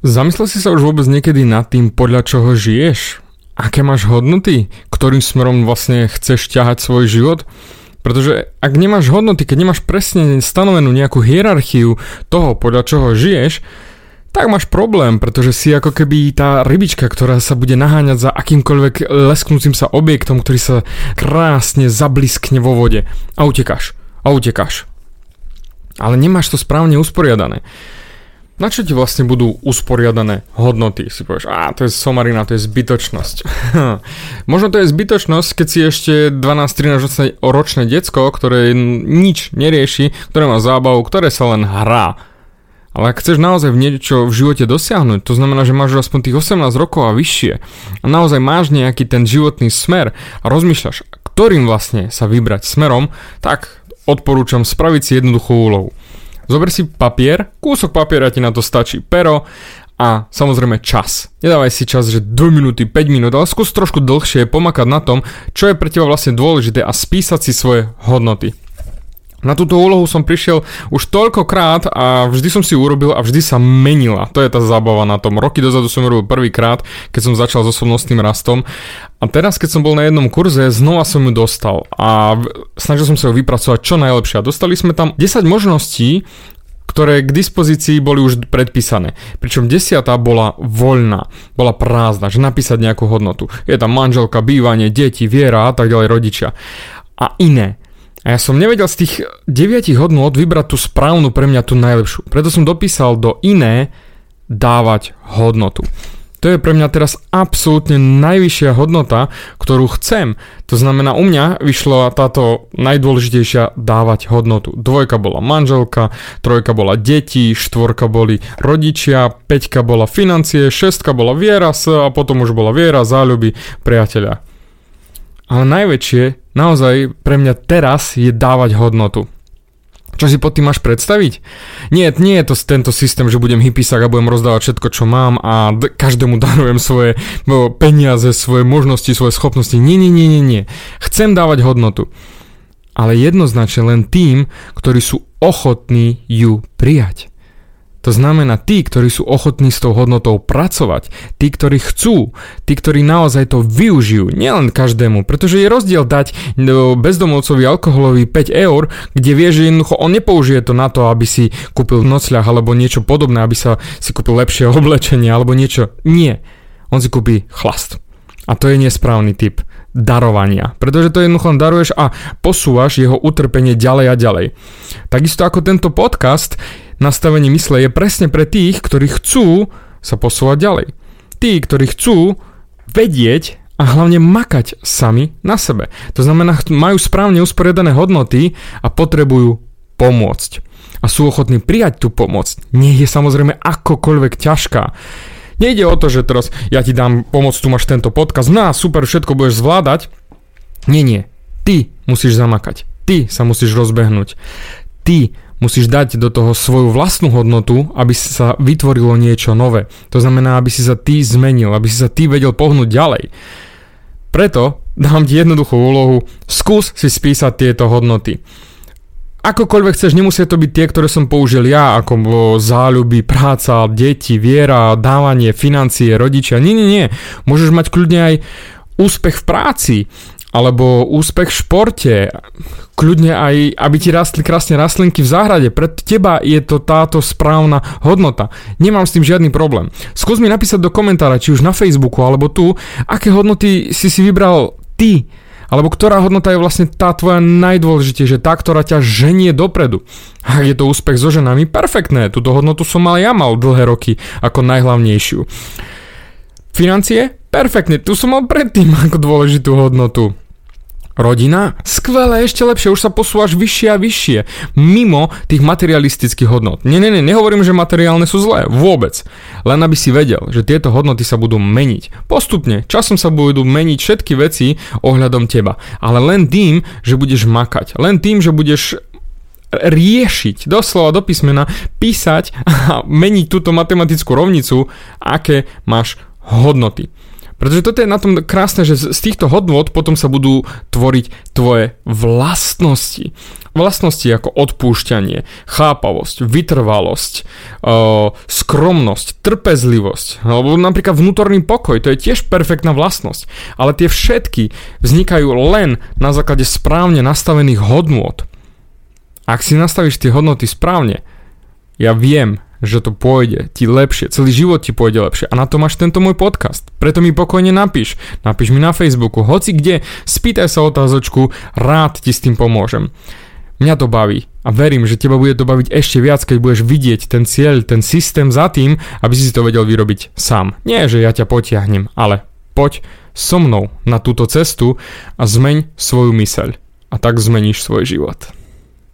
Zamyslel si sa už vôbec niekedy nad tým, podľa čoho žiješ? Aké máš hodnoty? Ktorým smerom vlastne chceš ťahať svoj život? Pretože ak nemáš hodnoty, keď nemáš presne stanovenú nejakú hierarchiu toho, podľa čoho žiješ, tak máš problém, pretože si ako keby tá rybička, ktorá sa bude naháňať za akýmkoľvek lesknúcim sa objektom, ktorý sa krásne zabliskne vo vode a utekáš. A utekáš. Ale nemáš to správne usporiadané na čo ti vlastne budú usporiadané hodnoty? Si povieš, a to je somarina, to je zbytočnosť. Možno to je zbytočnosť, keď si ešte 12-13 ročné decko, ktoré nič nerieši, ktoré má zábavu, ktoré sa len hrá. Ale ak chceš naozaj v niečo v živote dosiahnuť, to znamená, že máš aspoň tých 18 rokov a vyššie a naozaj máš nejaký ten životný smer a rozmýšľaš, ktorým vlastne sa vybrať smerom, tak odporúčam spraviť si jednoduchú úlohu. Zober si papier, kúsok papiera ti na to stačí, pero a samozrejme čas. Nedávaj si čas, že 2 minúty, 5 minút, ale skús trošku dlhšie pomakať na tom, čo je pre teba vlastne dôležité a spísať si svoje hodnoty. Na túto úlohu som prišiel už toľkokrát a vždy som si urobil a vždy sa menila. To je tá zábava na tom. Roky dozadu som robil prvýkrát, keď som začal s osobnostným rastom. A teraz, keď som bol na jednom kurze, znova som ju dostal a snažil som sa ju vypracovať čo najlepšie. A dostali sme tam 10 možností, ktoré k dispozícii boli už predpísané. Pričom desiatá bola voľná, bola prázdna, že napísať nejakú hodnotu. Je tam manželka, bývanie, deti, viera a tak ďalej, rodičia. A iné. A ja som nevedel z tých 9 hodnôt vybrať tú správnu pre mňa tú najlepšiu. Preto som dopísal do iné dávať hodnotu. To je pre mňa teraz absolútne najvyššia hodnota, ktorú chcem. To znamená, u mňa vyšla táto najdôležitejšia dávať hodnotu. Dvojka bola manželka, trojka bola deti, štvorka boli rodičia, peťka bola financie, šestka bola viera a potom už bola viera, záľuby, priateľa. Ale najväčšie, naozaj pre mňa teraz je dávať hodnotu. Čo si pod tým máš predstaviť? Nie, nie je to tento systém, že budem hypisak a budem rozdávať všetko, čo mám a d- každému darujem svoje peniaze, svoje možnosti, svoje schopnosti. Nie, nie, nie, nie, nie. Chcem dávať hodnotu. Ale jednoznačne len tým, ktorí sú ochotní ju prijať. To znamená tí, ktorí sú ochotní s tou hodnotou pracovať, tí, ktorí chcú, tí, ktorí naozaj to využijú, nielen každému, pretože je rozdiel dať bezdomovcovi alkoholový 5 eur, kde vie, že jednoducho on nepoužije to na to, aby si kúpil nocľah alebo niečo podobné, aby sa si kúpil lepšie oblečenie alebo niečo. Nie. On si kúpi chlast. A to je nesprávny typ darovania. Pretože to jednoducho daruješ a posúvaš jeho utrpenie ďalej a ďalej. Takisto ako tento podcast nastavenie mysle je presne pre tých, ktorí chcú sa posúvať ďalej. Tí, ktorí chcú vedieť a hlavne makať sami na sebe. To znamená, majú správne usporiadané hodnoty a potrebujú pomôcť. A sú ochotní prijať tú pomoc. Nie je samozrejme akokoľvek ťažká. Nejde o to, že teraz ja ti dám pomoc, tu máš tento podkaz, no super, všetko budeš zvládať. Nie, nie. Ty musíš zamakať. Ty sa musíš rozbehnúť. Ty Musíš dať do toho svoju vlastnú hodnotu, aby sa vytvorilo niečo nové. To znamená, aby si sa ty zmenil, aby si sa ty vedel pohnúť ďalej. Preto dám ti jednoduchú úlohu, skús si spísať tieto hodnoty. Akokoľvek chceš, nemusia to byť tie, ktoré som použil ja, ako záľuby, práca, deti, viera, dávanie, financie, rodičia. Nie, nie, nie. Môžeš mať kľudne aj úspech v práci, alebo úspech v športe, kľudne aj, aby ti rastli krásne rastlinky v záhrade. Pre teba je to táto správna hodnota. Nemám s tým žiadny problém. Skús mi napísať do komentára, či už na Facebooku alebo tu, aké hodnoty si si vybral ty, alebo ktorá hodnota je vlastne tá tvoja najdôležitejšia, tá, ktorá ťa ženie dopredu. Ak je to úspech so ženami, perfektné, túto hodnotu som mal ja mal dlhé roky ako najhlavnejšiu. Financie? Perfektne, tu som mal predtým ako dôležitú hodnotu. Rodina? Skvelé, ešte lepšie, už sa posúvaš vyššie a vyššie, mimo tých materialistických hodnot. Nie, nie, nie, nehovorím, že materiálne sú zlé, vôbec. Len aby si vedel, že tieto hodnoty sa budú meniť. Postupne, časom sa budú meniť všetky veci ohľadom teba. Ale len tým, že budeš makať. Len tým, že budeš riešiť, doslova do písmena, písať a meniť túto matematickú rovnicu, aké máš hodnoty. Pretože toto je na tom krásne, že z týchto hodnot potom sa budú tvoriť tvoje vlastnosti. Vlastnosti ako odpúšťanie, chápavosť, vytrvalosť, skromnosť, trpezlivosť, alebo napríklad vnútorný pokoj, to je tiež perfektná vlastnosť. Ale tie všetky vznikajú len na základe správne nastavených hodnôt. Ak si nastavíš tie hodnoty správne, ja viem, že to pôjde ti lepšie, celý život ti pôjde lepšie a na to máš tento môj podcast. Preto mi pokojne napíš, napíš mi na Facebooku, hoci kde, spýtaj sa otázočku, rád ti s tým pomôžem. Mňa to baví a verím, že teba bude to baviť ešte viac, keď budeš vidieť ten cieľ, ten systém za tým, aby si to vedel vyrobiť sám. Nie, že ja ťa potiahnem, ale poď so mnou na túto cestu a zmeň svoju myseľ. A tak zmeníš svoj život.